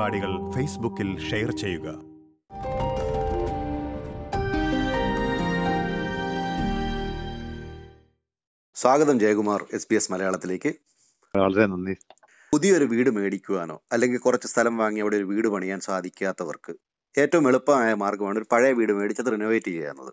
പരിപാടികൾ ഫേസ്ബുക്കിൽ ഷെയർ ചെയ്യുക. സ്വാഗതം ജയകുമാർ എസ് പി എസ് മലയാളത്തിലേക്ക്. വളരെ നന്ദി. പുതിയൊരു വീട് മേടിക്കുവാനോ അല്ലെങ്കിൽ കുറച്ച് സ്ഥലം വാങ്ങി അവിടെ ഒരു വീട് പണിയാൻ സാധിക്കാത്തവർക്ക് ഏറ്റവും എളുപ്പമായ മാർഗമാണ് ഒരു പഴയ വീട് മേടിച്ചത് റിനോവേറ്റ് ചെയ്യുന്നത്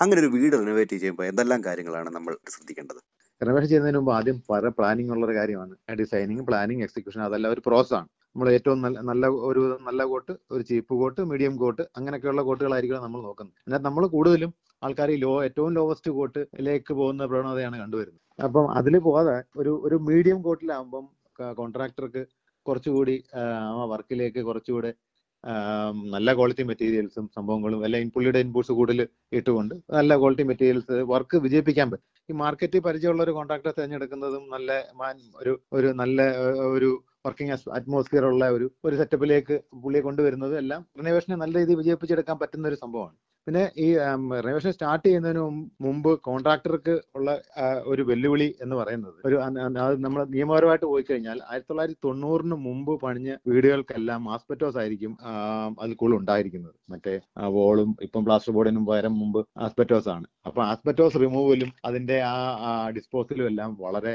അങ്ങനെ ഒരു വീട് റിനോവേറ്റ് ചെയ്യുമ്പോൾ എന്തെല്ലാം കാര്യങ്ങളാണ് നമ്മൾ ശ്രദ്ധിക്കേണ്ടത്? റിനോവേഷൻ ചെയ്യുന്നതിന് മുമ്പ് ആദ്യം പല പ്ലാനിംഗ് ഉള്ള ഒരു കാര്യമാണ്. ഡിസൈനിങ് പ്ലാനിങ് എക്സിക്യൂഷൻ അതെല്ലാം ഒരു പ്രോസസ് ആണ്. നമ്മൾ ഏറ്റവും നല്ല നല്ല ഒരു നല്ല കോട്ട് ഒരു ചീപ്പ് കോട്ട് മീഡിയം കോട്ട് അങ്ങനെയൊക്കെയുള്ള കോട്ടുകളായിരിക്കണം നമ്മൾ നോക്കുന്നത്. എന്നാൽ നമ്മൾ കൂടുതലും ആൾക്കാർ ഈ ലോ ഏറ്റവും ലോവസ്റ്റ് കോട്ടിലേക്ക് പോകുന്ന പ്രവണതയാണ് കണ്ടുവരുന്നത്. അപ്പം അതിൽ പോകാതെ ഒരു ഒരു മീഡിയം കോട്ടിലാകുമ്പം കോൺട്രാക്ടർക്ക് കുറച്ചുകൂടി ആ വർക്കിലേക്ക് കുറച്ചുകൂടെ നല്ല ക്വാളിറ്റി മെറ്റീരിയൽസും സംഭവങ്ങളും അല്ലെങ്കിൽ പുള്ളിയുടെ ഇൻപുട്സ് കൂടുതൽ ഇട്ടുകൊണ്ട് നല്ല ക്വാളിറ്റി മെറ്റീരിയൽസ് വർക്ക് വിജയിപ്പിക്കാൻ പറ്റും. ഈ മാർക്കറ്റിൽ പരിചയമുള്ള ഒരു കോൺട്രാക്ടറെ തിരഞ്ഞെടുക്കുന്നതും നല്ല ഒരു ഒരു നല്ല ഒരു വർക്കിംഗ് അറ്റ്മോസ്ഫിയർ ഉള്ള ഒരു ഒരു സെറ്റപ്പിലേക്ക് പുള്ളിയെ കൊണ്ടുവരുന്നത് എല്ലാം റിനോവേഷനെ നല്ല രീതിയിൽ വിജയിപ്പിച്ചെടുക്കാൻ പറ്റുന്ന ഒരു സംഭവമാണ്. പിന്നെ ഈ റിനോവേഷൻ സ്റ്റാർട്ട് ചെയ്യുന്നതിന് മുമ്പ് കോൺട്രാക്ടർക്ക് ഉള്ള ഒരു വെല്ലുവിളി എന്ന് പറയുന്നത്. ഒരു അത് നമ്മൾ നിയമപരമായിട്ട് പോയി കഴിഞ്ഞാൽ ആയിരത്തി തൊള്ളായിരത്തി തൊണ്ണൂറിന് മുമ്പ് പണിഞ്ഞ വീടുകൾക്കെല്ലാം ആസ്പെറ്റോസ് ആയിരിക്കും അതിൽ കൂടുതൽ ഉണ്ടായിരിക്കുന്നത്. മറ്റേ വോളും ഇപ്പം പ്ലാസ്റ്റർ ബോർഡിനും പകരം മുമ്പ് ആസ്പെറ്റോസ് ആണ്. അപ്പൊ ആസ്പെറ്റോസ് റിമൂവലും അതിന്റെ ആ ഡിസ്പോസലും എല്ലാം വളരെ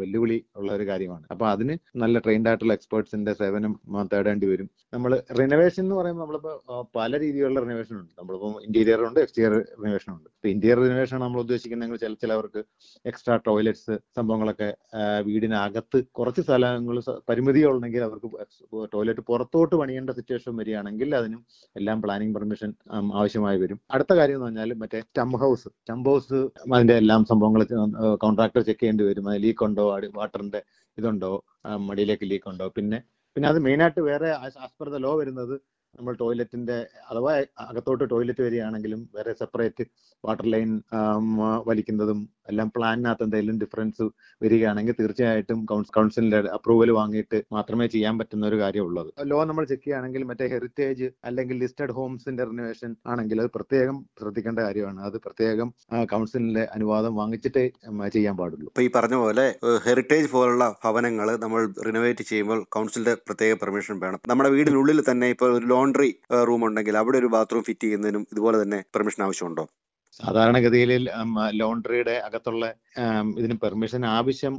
വെല്ലുവിളി ഉള്ള ഒരു കാര്യമാണ്. അപ്പൊ അതിന് നല്ല ട്രെയിൻഡ് ആയിട്ടുള്ള എക്സ്പേർട്സിന്റെ സേവനം തേടേണ്ടി വരും. നമ്മൾ റിനോവേഷൻ എന്ന് പറയുമ്പോൾ നമ്മളിപ്പോ പല രീതിയിലുള്ള റിനോവേഷൻ ഉണ്ട്. നമ്മളിപ്പോ ഇന്റീരിയർ ഉണ്ട് എക്സ്റ്റീരിയർ റിനോവേഷൻ ഉണ്ട് ഇന്റീരിയർ റിനോവേഷൻ നമ്മൾ ഉദ്ദേശിക്കുന്നെങ്കിൽ ചില ചിലവർക്ക് എക്സ്ട്രാ ടോയ്ലറ്റ്സ് സംഭവങ്ങളൊക്കെ വീടിനകത്ത് കുറച്ച് സ്ഥലങ്ങൾ പരിമിതികളുണ്ടെങ്കിൽ അവർക്ക് ടോയ്ലറ്റ് പുറത്തോട്ട് പണിയേണ്ട സിറ്റുവേഷൻ വരികയാണെങ്കിൽ അതിനും എല്ലാം പ്ലാനിംഗ് പെർമിഷൻ ആവശ്യമായി വരും. അടുത്ത കാര്യം എന്ന് പറഞ്ഞാൽ മറ്റേ സ്റ്റംപ് ഹൗസ്. സ്റ്റംപ് ഹൗസ് അതിന്റെ എല്ലാം സംഭവങ്ങൾ കോൺട്രാക്ടർ ചെക്ക് ചെയ്യേണ്ടി വരും. അത് ലീക്ക് ഉണ്ടോ? വാട്ടറിന്റെ ഇതുണ്ടോ? മടിയിലേക്ക് ലീക്ക് ഉണ്ടോ? പിന്നെ പിന്നെ അത് മെയിനായിട്ട് വേറെ ആസ് പെർ ദ ലോ വരുന്നത് നമ്മൾ ടോയ്ലറ്റിന്റെ അഥവാ അകത്തോട്ട് ടോയ്ലറ്റ് വരികയാണെങ്കിലും വേറെ സെപ്പറേറ്റ് വാട്ടർ ലൈൻ വലിക്കുന്നതും എല്ലാം പ്ലാനിനകത്ത് എന്തെങ്കിലും ഡിഫറൻസ് വരികയാണെങ്കിൽ തീർച്ചയായിട്ടും കൗൺസിലിന്റെ അപ്രൂവൽ വാങ്ങിയിട്ട് മാത്രമേ ചെയ്യാൻ പറ്റുന്ന ഒരു കാര്യമുള്ളത് ലോ നമ്മൾ ചെക്ക് ചെയ്യുകയാണെങ്കിൽ മറ്റേ ഹെറിറ്റേജ് അല്ലെങ്കിൽ ലിസ്റ്റഡ് ഹോംസിന്റെ റിനോവേഷൻ ആണെങ്കിൽ അത് പ്രത്യേകം ശ്രദ്ധിക്കേണ്ട കാര്യമാണ്. അത് പ്രത്യേകം കൗൺസിലിന്റെ അനുവാദം വാങ്ങിച്ചിട്ടേ ചെയ്യാൻ പാടുള്ളൂ. ഇപ്പൊ ഈ പറഞ്ഞ പോലെ ഹെറിറ്റേജ് പോലുള്ള ഭവനങ്ങൾ നമ്മൾ റിനോവേറ്റ് ചെയ്യുമ്പോൾ കൗൺസിലിന്റെ പ്രത്യേക പെർമിഷൻ വേണം. നമ്മുടെ വീടിനുള്ളിൽ തന്നെ ഇപ്പോൾ ഒരു ലോണ്ടറി റൂം ഉണ്ടെങ്കിൽ അവിടെ ഒരു ബാത്റൂം ഫിറ്റ് ചെയ്യുന്നതിനും ഇതുപോലെ തന്നെ പെർമിഷൻ ആവശ്യമുണ്ടോ? സാധാരണഗതിയിൽ ലോണ്ടറിയുടെ അകത്തുള്ള ഇതിന് പെർമിഷൻ ആവശ്യം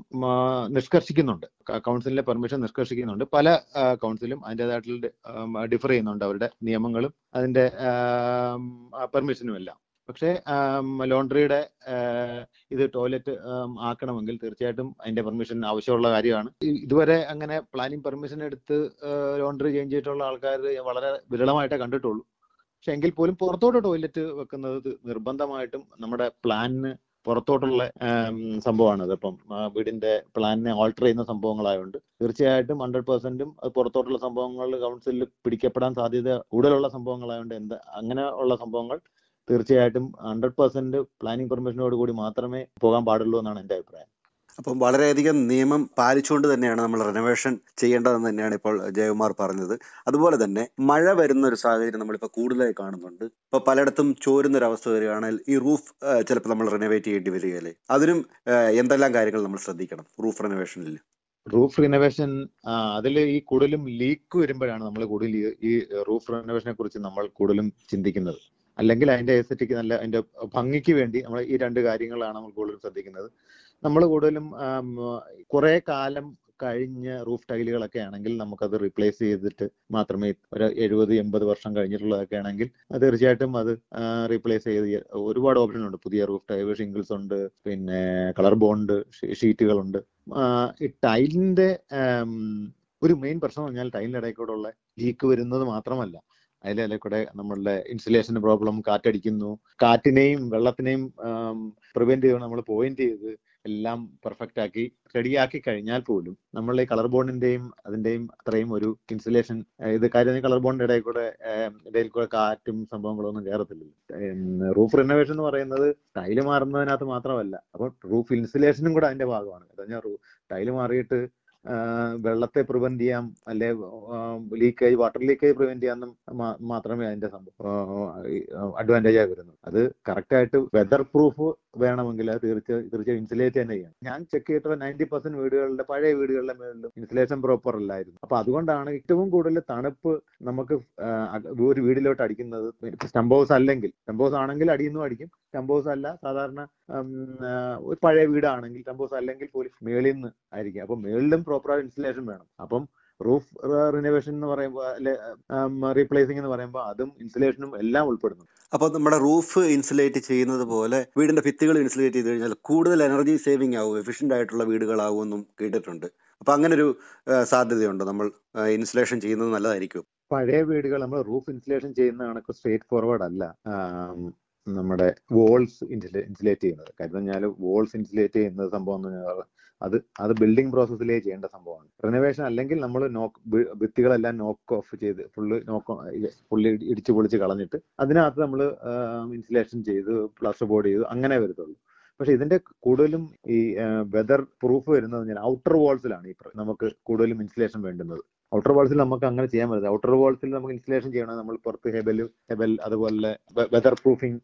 നിഷ്കർഷിക്കുന്നുണ്ട്. കൗൺസിലിന്റെ പെർമിഷൻ നിഷ്കർഷിക്കുന്നുണ്ട്. പല കൗൺസിലും അതിന്റെതായിട്ടുള്ള ഡിഫർ ചെയ്യുന്നുണ്ട് അവരുടെ നിയമങ്ങളും അതിന്റെ പെർമിഷനും എല്ലാം. പക്ഷേ ലോണ്ടറിയുടെ ഇത് ടോയ്ലറ്റ് ആക്കണമെങ്കിൽ തീർച്ചയായിട്ടും അതിന്റെ പെർമിഷൻ ആവശ്യമുള്ള കാര്യമാണ്. ഇതുവരെ അങ്ങനെ പ്ലാനിങ് പെർമിഷൻ എടുത്ത് ലോണ്ടറി ചേഞ്ച് ചെയ്തിട്ടുള്ള ആൾക്കാർ വളരെ വിരളമായിട്ടേ കണ്ടിട്ടുള്ളൂ. പക്ഷെ എങ്കിൽ പോലും പുറത്തോട്ട് ടോയ്ലറ്റ് വെക്കുന്നത് നിർബന്ധമായിട്ടും നമ്മുടെ പ്ലാനിന് പുറത്തോട്ടുള്ള സംഭവമാണ് അതിപ്പം വീടിന്റെ പ്ലാനിനെ ഓൾട്ടർ ചെയ്യുന്ന സംഭവങ്ങളായതുകൊണ്ട് തീർച്ചയായിട്ടും ഹൺഡ്രഡ് പെർസെന്റും അത് പുറത്തോട്ടുള്ള സംഭവങ്ങൾ കൗൺസിലിൽ പിടിക്കപ്പെടാൻ സാധ്യത കൂടുതലുള്ള സംഭവങ്ങളായതുകൊണ്ട് എന്താ അങ്ങനെ ഉള്ള സംഭവങ്ങൾ തീർച്ചയായിട്ടും ഹൺഡ്രഡ് പെർസെന്റ് പ്ലാനിങ് പെർമിഷനോട് കൂടി മാത്രമേ പോകാൻ പാടുള്ളൂ എന്നാണ് എന്റെ അഭിപ്രായം. അപ്പം വളരെയധികം നിയമം പാലിച്ചുകൊണ്ട് തന്നെയാണ് നമ്മൾ റിനോവേഷൻ ചെയ്യേണ്ടതെന്ന് തന്നെയാണ് ഇപ്പോൾ ജയകുമാർ പറഞ്ഞത്. അതുപോലെ തന്നെ മഴ വരുന്ന ഒരു സാഹചര്യം നമ്മളിപ്പോൾ കൂടുതലായി കാണുന്നുണ്ട്. ഇപ്പൊ പലയിടത്തും ചോരുന്ന ഒരു അവസ്ഥ വരികയാണെങ്കിൽ ഈ റൂഫ് ചിലപ്പോൾ നമ്മൾ റിനോവേറ്റ് ചെയ്യേണ്ടി വരികയല്ലേ? അതിനും എന്തെല്ലാം കാര്യങ്ങൾ നമ്മൾ ശ്രദ്ധിക്കണം റൂഫ് റിനോവേഷനിൽ റൂഫ് റിനോവേഷൻ അതിൽ ഈ കൂടുതലും ലീക്ക് വരുമ്പോഴാണ് നമ്മൾ കൂടുതൽ ഈ- റൂഫ് റിനോവേഷനെ കുറിച്ച് നമ്മൾ കൂടുതലും ചിന്തിക്കുന്നത്. അല്ലെങ്കിൽ അതിന്റെ എസ്തെറ്റിക്ക് നല്ല അതിന്റെ ഭംഗിക്ക് വേണ്ടി നമ്മൾ ഈ രണ്ട് കാര്യങ്ങളാണ് നമ്മൾ കൂടുതലും ശ്രദ്ധിക്കുന്നത്. നമ്മൾ കൂടുതലും കുറെ കാലം കഴിഞ്ഞ റൂഫ് ടൈലുകളൊക്കെ ആണെങ്കിൽ നമുക്കത് റീപ്ലേസ് ചെയ്തിട്ട് മാത്രമേ ഒരു എഴുപത് എൺപത് വർഷം കഴിഞ്ഞിട്ടുള്ളതൊക്കെ ആണെങ്കിൽ തീർച്ചയായിട്ടും അത് റീപ്ലേസ് ചെയ്ത് ഒരുപാട് ഓപ്ഷൻ ഉണ്ട്. പുതിയ റൂഫ് ടൈൽ ഷിംഗിൾസ് ഉണ്ട് പിന്നെ കളർ ബോണ്ട് ഷീറ്റുകളുണ്ട്. ഈ ടൈലിന്റെ ഒരു മെയിൻ പ്രശ്നം പറഞ്ഞാൽ ടൈലിന്റെ ഇടയിൽ കൂടെ ഉള്ള ലീക്ക് വരുന്നത് മാത്രമല്ല. അതിലെ ഇടയിൽ കൂടെ നമ്മളുടെ ഇൻസുലേഷൻ പ്രോബ്ലം കാറ്റടിക്കുന്നു. കാറ്റിനെയും വെള്ളത്തിനെയും പ്രിവെന്റ് ചെയ്ത് നമ്മൾ പോയിന്റ് ചെയ്ത് എല്ലാം പെർഫെക്റ്റ് ആക്കി റെഡിയാക്കി കഴിഞ്ഞാൽ പോലും നമ്മൾ ഈ കളർ ബോണ്ടിന്റെയും അതിന്റെയും അത്രയും ഒരു ഇൻസുലേഷൻ ഇത് കാര്യം കളർ ബോണ്ടിന്റെ ഇടയിൽ കൂടെ ഇടയിൽ കൂടെ കാറ്റും സംഭവങ്ങളൊന്നും കയറത്തില്ല റൂഫ് റിനോവേഷൻ എന്ന് പറയുന്നത് ടൈൽ മാറുന്നതിനകത്ത് മാത്രമല്ല. അപ്പോൾ റൂഫ് ഇൻസുലേഷനും കൂടെ അതിന്റെ ഭാഗമാണ്. എന്താ ടൈൽ മാറിയിട്ട് വെള്ളത്തെ പ്രിവെന്റ് ചെയ്യാം അല്ലെ ലീക്കേജ് വാട്ടർ ലീക്കേജ് പ്രിവെന്റ് ചെയ്യാന്നും മാ- മാത്രമേ അതിന്റെ സംഭവം അഡ്വാന്റേജ് ആയി വരുന്നു അത് കറക്റ്റ് ആയിട്ട് വെതർ പ്രൂഫ് വേണമെങ്കിൽ അത് തീർച്ചയായും തീർച്ചയായും ഇൻസുലേറ്റ് തന്നെ ചെയ്യണം. ഞാൻ ചെക്ക് ചെയ്തിട്ടുള്ള നയന്റി പെർസെന്റ് വീടുകളുടെ പഴയ വീടുകളുടെ മേളിലും ഇൻസുലേഷൻ പ്രോപ്പർ അല്ലായിരുന്നു. അപ്പൊ അതുകൊണ്ടാണ് ഏറ്റവും കൂടുതൽ തണുപ്പ് നമുക്ക് ഒരു വീടിലോട്ട് അടിക്കുന്നത്. സ്റ്റംപ് ഹൗസ് അല്ലെങ്കിൽ സ്റ്റംപ് ഹൗസ് ആണെങ്കിൽ അടിയുന്നു അടിക്കും. സ്റ്റംപ് ഹൗസ് അല്ല സാധാരണ ഒരു പഴയ വീടാണെങ്കിൽ സ്റ്റംപ് ഹൗസ് അല്ലെങ്കിൽ പോലും മേളിൽ നിന്ന് ആയിരിക്കും. അപ്പൊ മേളിലും പ്രോപ്പർ ഇൻസുലേഷൻ വേണം. അപ്പം റൂഫ് റിനോവേഷൻ എന്ന് പറയുമ്പോൾ അല്ലെ റീപ്ലേസിംഗ് എന്ന് പറയുമ്പോൾ അതും ഇൻസുലേഷനും എല്ലാം ഉൾപ്പെടുന്നു. അപ്പോൾ നമ്മുടെ റൂഫ് ഇൻസുലേറ്റ് ചെയ്യുന്നത് പോലെ വീടിന്റെ ഭിത്തികൾ ഇൻസുലേറ്റ് ചെയ്ത് കഴിഞ്ഞാൽ കൂടുതൽ എനർജി സേവിംഗ് ആവും എഫിഷ്യന്റ് ആയിട്ടുള്ള വീടുകളാവും എന്നും കേട്ടിട്ടുണ്ട്. അപ്പൊ അങ്ങനെ ഒരു സാധ്യതയുണ്ട്. നമ്മൾ ഇൻസുലേഷൻ ചെയ്യുന്നത് നല്ലതായിരിക്കും. പഴയ വീടുകൾ നമ്മൾ റൂഫ് ഇൻസുലേഷൻ ചെയ്യുന്ന കണക്ക് സ്ട്രേറ്റ് ഫോർവേഡ് അല്ല നമ്മുടെ വോൾസ് ഇൻസുലേറ്റ് ചെയ്യുന്നത്. കാര്യം പറഞ്ഞാൽ വോൾസ് ഇൻസുലേറ്റ് ചെയ്യുന്ന സംഭവം എന്ന് പറഞ്ഞാൽ അത് അത് ബിൽഡിംഗ് പ്രോസസ്സിലേ ചെയ്യേണ്ട സംഭവമാണ്. റിനോവേഷൻ അല്ലെങ്കിൽ നമ്മൾ നോക്ക് ഭിത്തികളെല്ലാം നോക്ക് ഓഫ് ചെയ്ത് ഫുള്ള് നോക്ക് ഫുള്ളി ഇടിച്ചു പൊളിച്ച് കളഞ്ഞിട്ട് അതിനകത്ത് നമ്മൾ ഇൻസുലേഷൻ ചെയ്ത് പ്ലാസ്റ്റർ ബോർഡ് ചെയ്ത് അങ്ങനെ വരത്തുള്ളൂ. പക്ഷെ ഇതിന്റെ കൂടുതലും ഈ വെതർ പ്രൂഫ് വരുന്നത് ഞാൻ ഔട്ടർ വാൾസിലാണ് ഈ നമുക്ക് കൂടുതലും ഇൻസുലേഷൻ വേണ്ടുന്നത്. ഔട്ടർ വാൾസിൽ നമുക്ക് അങ്ങനെ ചെയ്യാൻ പറ്റില്ല ഔട്ടർ വാൾസിൽ നമുക്ക് ഇൻസ്റ്റലേഷൻ ചെയ്യണം. നമ്മൾ പുറത്ത് ഹെബൽ ഹെബൽ അതുപോലെ വെതർ പ്രൂഫിംഗ്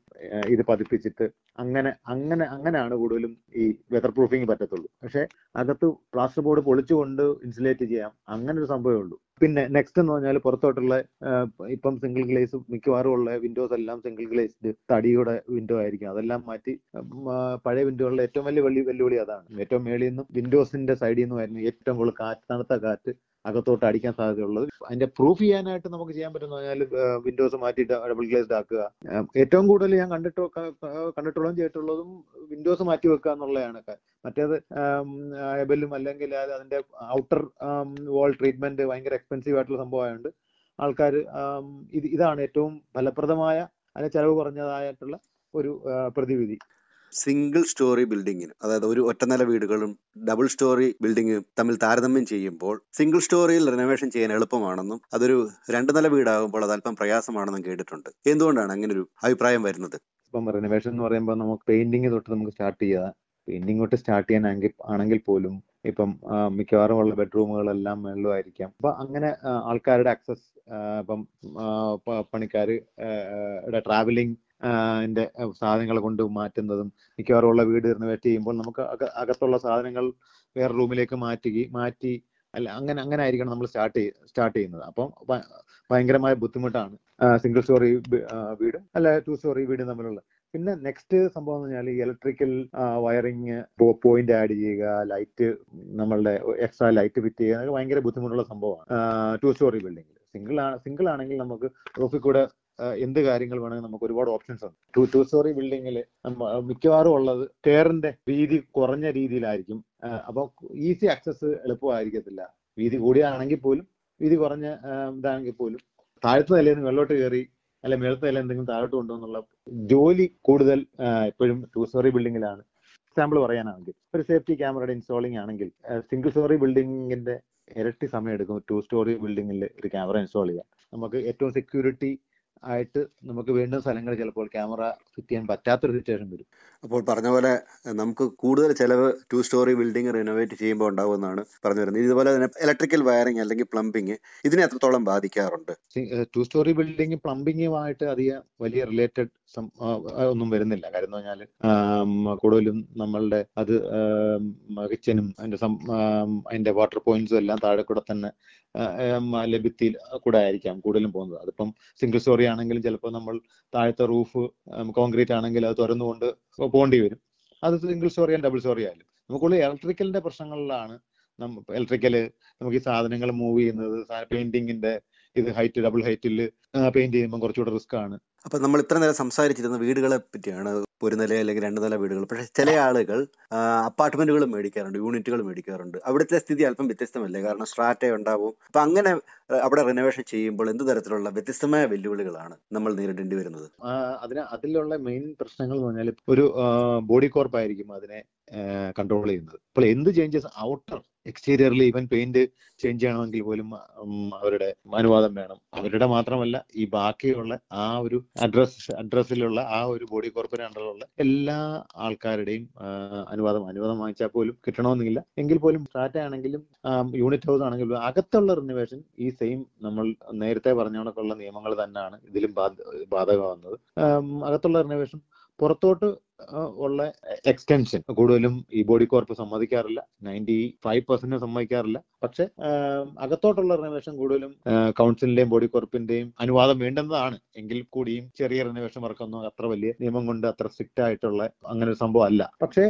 ഇത് പതിപ്പിച്ചിട്ട് അങ്ങനെ അങ്ങനെ അങ്ങനെയാണ് കൂടുതലും ഈ വെതർ പ്രൂഫിംഗ് പറ്റത്തുള്ളൂ. പക്ഷെ അകത്ത് പ്ലാസ്റ്റർ ബോർഡ് പൊളിച്ചുകൊണ്ട് ഇൻസുലേറ്റ് ചെയ്യാം. അങ്ങനെ ഒരു സംഭവമേ ഉള്ളൂ. പിന്നെ നെക്സ്റ്റ് എന്ന് പറഞ്ഞാൽ പുറത്തോട്ടുള്ള ഇപ്പം സിംഗിൾ ഗ്ലേസ് മിക്കവാറും ഉള്ള വിൻഡോസ് എല്ലാം സിംഗിൾ ഗ്ലേസ്ഡ് തടിയുടെ വിൻഡോ ആയിരിക്കും. അതെല്ലാം മാറ്റി പഴയ വിൻഡോകളിലെ ഏറ്റവും വലിയ വെല്ലുവിളി അതാണ്. ഏറ്റവും മേളിൽ നിന്നും വിൻഡോസിന്റെ സൈഡിൽ നിന്നുമായിരുന്നു ഏറ്റവും കൂടുതൽ കാറ്റ് തണുത്ത കാറ്റ് അകത്തോട്ട് അടിക്കാൻ സാധ്യതയുള്ളത്. അതിന്റെ പ്രൂഫ് ചെയ്യാനായിട്ട് നമുക്ക് ചെയ്യാൻ പറ്റുന്ന പറഞ്ഞാൽ വിൻഡോസ് മാറ്റിയിട്ട് ഡബിൾ ഗ്ലേസ്ഡ് ആക്കുക. ഏറ്റവും കൂടുതൽ ഞാൻ കണ്ടിട്ട് കണ്ടിട്ടുള്ളതും ചെയ്തിട്ടുള്ളതും വിൻഡോസ് മാറ്റി വെക്കുക എന്നുള്ളതാണ്. മറ്റേത് എബലും അല്ലെങ്കിൽ അതിന്റെ ഔട്ടർ വാൾ ട്രീറ്റ്മെന്റ് ഭയങ്കര എക്സ്പെൻസീവ് ആയിട്ടുള്ള സംഭവമായതുകൊണ്ട് ആൾക്കാർ ഇത് ഇതാണ് ഏറ്റവും ഫലപ്രദമായ അതിന് ചെലവ് കുറഞ്ഞതായിട്ടുള്ള ഒരു പ്രതിവിധി. സിംഗിൾ സ്റ്റോറി ബിൽഡിങ്ങിന് അതായത് ഒരു ഒറ്റനില വീടുകളും ഡബിൾ സ്റ്റോറി ബിൽഡിങ്ങും തമ്മിൽ താരതമ്യം ചെയ്യുമ്പോൾ സിംഗിൾ സ്റ്റോറിയിൽ റിനോവേഷൻ ചെയ്യാൻ എളുപ്പമാണെന്നും അതൊരു രണ്ട് നില വീടാകുമ്പോൾ അത് അല്പം പ്രയാസമാണെന്നും കേട്ടിട്ടുണ്ട്. എന്തുകൊണ്ടാണ് അങ്ങനെ ഒരു അഭിപ്രായം വരുന്നത്? ഇപ്പം റിനോവേഷൻ എന്ന് പറയുമ്പോൾ നമുക്ക് പെയിന്റിങ് തൊട്ട് നമുക്ക് സ്റ്റാർട്ട് ചെയ്യാം. പെയിന്റിങ് തൊട്ട് സ്റ്റാർട്ട് ചെയ്യാൻ ആണെങ്കിൽ പോലും ഇപ്പം മിക്കവാറും ഉള്ള ബെഡ്റൂമുകളെല്ലാം വെള്ളമായിരിക്കാം അപ്പൊ അങ്ങനെ ആൾക്കാരുടെ ആക്സസ് ഇപ്പം പണിക്കാർ ട്രാവലിംഗ് ന്റെ സാധനങ്ങൾ കൊണ്ട് മാറ്റുന്നതും മിക്കവാറും ഉള്ള വീട് റിനോവേറ്റ് ചെയ്യുമ്പോൾ നമുക്ക് അക- അകത്തുള്ള സാധനങ്ങൾ വേറെ റൂമിലേക്ക് മാറ്റി മാറ്റി അല്ല അങ്ങനെ അങ്ങനെ ആയിരിക്കണം നമ്മൾ സ്റ്റാർട്ട് സ്റ്റാർട്ട് ചെയ്യുന്നത്. അപ്പം ഭയങ്കരമായ ബുദ്ധിമുട്ടാണ് സിംഗിൾ സ്റ്റോറി വീടും അല്ല ടു സ്റ്റോറി വീടും തമ്മിലുള്ള പിന്നെ നെക്സ്റ്റ് സംഭവം എന്ന് പറഞ്ഞാൽ ഇലക്ട്രിക്കൽ വയറിങ് പോയിന്റ് ആഡ് ചെയ്യുക ലൈറ്റ് നമ്മളുടെ എക്സ്ട്രാ ലൈറ്റ് ഫിറ്റ് ചെയ്യുക ഭയങ്കര ബുദ്ധിമുട്ടുള്ള സംഭവമാണ്. ടു സ്റ്റോറി ബിൽഡിംഗിൽ സിംഗിൾ ആണ് സിംഗിൾ ആണെങ്കിൽ നമുക്ക് റൂഫിൽ കൂടെ എന്ത് കാര്യങ്ങൾ വേണമെങ്കിൽ നമുക്ക് ഒരുപാട് ഓപ്ഷൻസ് ഉണ്ട്. ടു ടു സ്റ്റോറി ബിൽഡിങ്ങിൽ മിക്കവാറും ഉള്ളത് സ്റ്റെയറിന്റെ വീതി കുറഞ്ഞ രീതിയിലായിരിക്കും. അപ്പോൾ അപ്പൊ ഈസി ആക്സസ് എളുപ്പമായിരിക്കത്തില്ല. വീതി കൂടിയാണെങ്കിൽ പോലും വീതി കുറഞ്ഞ ഇതാണെങ്കിൽ പോലും. താഴത്തെ നിലയിൽ നിന്ന് വെള്ളോട്ട് കയറി അല്ലെ മേളത്തെ നില എന്തെങ്കിലും താഴോട്ട് കൊണ്ടുവന്നുള്ള ജോലി കൂടുതൽ എപ്പോഴും ടു സ്റ്റോറി ബിൽഡിങ്ങിലാണ് എക്സാമ്പിൾ പറയാനാണെങ്കിൽ ഒരു സേഫ്റ്റി ക്യാമറയുടെ ഇൻസ്റ്റാളിംഗ് ആണെങ്കിൽ സിംഗിൾ സ്റ്റോറി ബിൽഡിങ്ങിന്റെ ഇരട്ടി സമയം എടുക്കും. ടു സ്റ്റോറി ബിൽഡിങ്ങിൽ ഒരു ക്യാമറ ഇൻസ്റ്റാൾ ചെയ്യാൻ. നമുക്ക് ഏറ്റവും സെക്യൂരിറ്റി ആയിട്ട് നമുക്ക് വീണ്ടും സ്ഥലങ്ങൾ ചിലപ്പോൾ ക്യാമറ ഫിറ്റ് ചെയ്യാൻ പറ്റാത്തൊരു സിറ്റുവേഷൻ വരും. അപ്പോൾ പറഞ്ഞ പോലെ നമുക്ക് കൂടുതൽ ചിലവ് ടു സ്റ്റോറി ബിൽഡിംഗ് റിനോവേറ്റ് ചെയ്യുമ്പോൾ ഉണ്ടാവുമെന്നാണ് പറഞ്ഞു വരുന്നത്. ഇതുപോലെ തന്നെ ഇലക്ട്രിക്കൽ വയറിംഗ് അല്ലെങ്കിൽ പ്ലംബിംഗ് ഇതിനെ എത്രത്തോളം ബാധിക്കാറുണ്ട്? ടു സ്റ്റോറി ബിൽഡിംഗ് പ്ലംബിങ്ങുമായിട്ട് അധികം വലിയ റിലേറ്റഡ് ഒന്നും വരുന്നില്ല. കാര്യം എന്ന് പറഞ്ഞാൽ കൂടുതലും നമ്മളുടെ അത് കിച്ചനും അതിന്റെ അതിന്റെ വാട്ടർ പോയിന്റ്സും എല്ലാം താഴെ കൂടെ തന്നെ ലഭ്യത്തിൽ കൂടെ ആയിരിക്കാം കൂടുതലും പോകുന്നത്. അതിപ്പം സിംഗിൾ സ്റ്റോറി ആണെങ്കിലും ചിലപ്പോൾ നമ്മൾ താഴത്തെ റൂഫ് കോൺക്രീറ്റ് ആണെങ്കിൽ അത് തുറന്നുകൊണ്ട് പോകേണ്ടി വരും. അത് single storey and double storey ആയാലും. നമുക്കുള്ള ഇലക്ട്രിക്കലിന്റെ പ്രശ്നങ്ങളിലാണ്. ഇലക്ട്രിക്കൽ നമുക്ക് ഈ സാധനങ്ങൾ മൂവ് ചെയ്യുന്നത്. പെയിന്റിങ്ങിന്റെ ഇത് ഹൈറ്റ് ഡബിൾ ഹൈറ്റിൽ പെയിന്റ് ചെയ്യുമ്പോൾ കുറച്ചുകൂടെ റിസ്ക് ആണ്. അപ്പൊ നമ്മൾ ഇത്ര നേരം സംസാരിച്ചിരുന്ന വീടുകളെ പറ്റിയാണ്. ഒരു നില അല്ലെങ്കിൽ രണ്ട് നില വീടുകൾ. പക്ഷെ ചില ആളുകൾ അപ്പാർട്ട്മെന്റുകൾ മേടിക്കാറുണ്ട് യൂണിറ്റുകൾ മേടിക്കാറുണ്ട്. അവിടുത്തെ സ്ഥിതി അല്പം വ്യത്യസ്തമല്ലേ? കാരണം സ്ട്രാറ്റ ഉണ്ടാവും. അപ്പൊ അങ്ങനെ അവിടെ റിനോവേഷൻ ചെയ്യുമ്പോൾ എന്ത് തരത്തിലുള്ള വ്യത്യസ്തമായ വെല്ലുവിളികളാണ് നമ്മൾ നേരിടേണ്ടി വരുന്നത്? അതിന് അതിലുള്ള മെയിൻ പ്രശ്നങ്ങൾ എന്ന് പറഞ്ഞാൽ ഒരു ബോഡി കോർപ്പ് ആയിരിക്കും അതിനെ കൺട്രോൾ ചെയ്യുന്നത്. അപ്പോൾ എന്ത് ചേഞ്ചസ് ഔട്ടർ എക്സ്റ്റീരിയറിൽ ഈവൻ പെയിന്റ് ചേഞ്ച് ചെയ്യണമെങ്കിൽ പോലും അവരുടെ അനുവാദം വേണം. അവരുടെ മാത്രമല്ല ഈ ബാക്കിയുള്ള ആ ഒരു അഡ്രസ് അഡ്രസ്സിലുള്ള ആ ഒരു ബോഡി കോർപ്പറേറ്റ് അണ്ടറിലുള്ള എല്ലാ ആൾക്കാരുടെയും അനുവാദം. അനുവാദം വാങ്ങിച്ചാൽ പോലും കിട്ടണമെന്നില്ല. എങ്കിൽ പോലും സ്റ്റാറ്റ ആണെങ്കിലും യൂണിറ്റ് ഹൗസ് ആണെങ്കിലും അകത്തുള്ള റിനോവേഷൻ ഈ സെയിം നമ്മൾ നേരത്തെ പറഞ്ഞ കണക്കുള്ള നിയമങ്ങൾ തന്നെയാണ് ഇതിലും ബാധ- ബാധകമാകുന്നത്. അകത്തുള്ള റിനോവേഷൻ പുറത്തോട്ട് ഉള്ള എക്സ്റ്റൻഷൻ കൂടുതലും ഈ ബോഡി കോർപ്പ് സമ്മതിക്കാറില്ല. നയന്റി ഫൈവ് പെർസെന്റ് സമ്മതിക്കാറില്ല. പക്ഷെ അകത്തോട്ടുള്ള റിനോവേഷൻ കൂടുതലും കൗൺസിലിന്റെയും ബോഡി കോർപ്പിന്റെയും അനുവാദം വേണ്ടുന്നതാണ്. എങ്കിൽ കൂടിയും ചെറിയ റിനോവേഷൻ വർക്കൊന്നും അത്ര വലിയ നിയമം കൊണ്ട് അത്ര സ്ട്രിക്റ്റ് ആയിട്ടുള്ള അങ്ങനെ ഒരു സംഭവം അല്ല. പക്ഷേ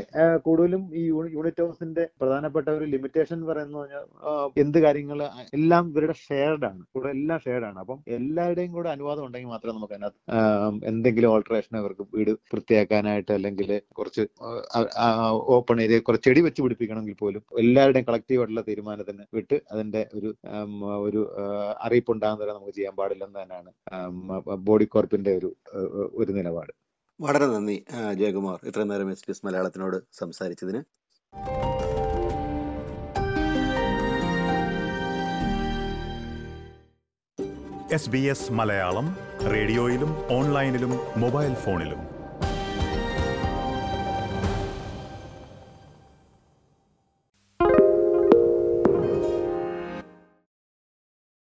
കൂടുതലും ഈ യൂണിറ്റ് ഹൗസിന്റെ പ്രധാനപ്പെട്ട ഒരു ലിമിറ്റേഷൻ ആ, എന്ത് കാര്യങ്ങൾ എല്ലാം ഇവരുടെ ഷെയർഡ് ആണ്. കൂടെ എല്ലാം ഷെയർഡ് ആണ്. അപ്പം എല്ലാവരുടെയും കൂടെ അനുവാദം ഉണ്ടെങ്കിൽ മാത്രമേ നമുക്ക് അതിനകത്ത് എന്തെങ്കിലും ഓൾട്ടറേഷൻ അവർക്ക് വീട് വൃത്തിയാക്കാനായിട്ട് അല്ലെങ്കിൽ കുറച്ച് ഓപ്പൺ ഏരിയ കുറച്ച് ചെടി വെച്ച് പിടിപ്പിക്കണമെങ്കിൽ പോലും എല്ലാവരുടെയും കളക്റ്റീവ് ആയിട്ടുള്ള തീരുമാനത്തിന് വിട്ട് അതിന്റെ ഒരു ഒരു ആ, അറിയിപ്പ് ഉണ്ടാകുന്ന വരെ നമുക്ക് ചെയ്യാൻ പാടില്ലെന്ന് തന്നെയാണ് ബോഡി കോർപ്പിന്റെ ഒരു ഒരു നിലപാട്. വളരെ നന്ദി ജയകുമാർ ഇത്രയും നേരം എസ് പി എസ് മലയാളത്തിനോട് സംസാരിച്ചതിന്. എസ് ബി എസ് മലയാളം റേഡിയോയിലും ഓൺലൈനിലും മൊബൈൽ ഫോണിലും.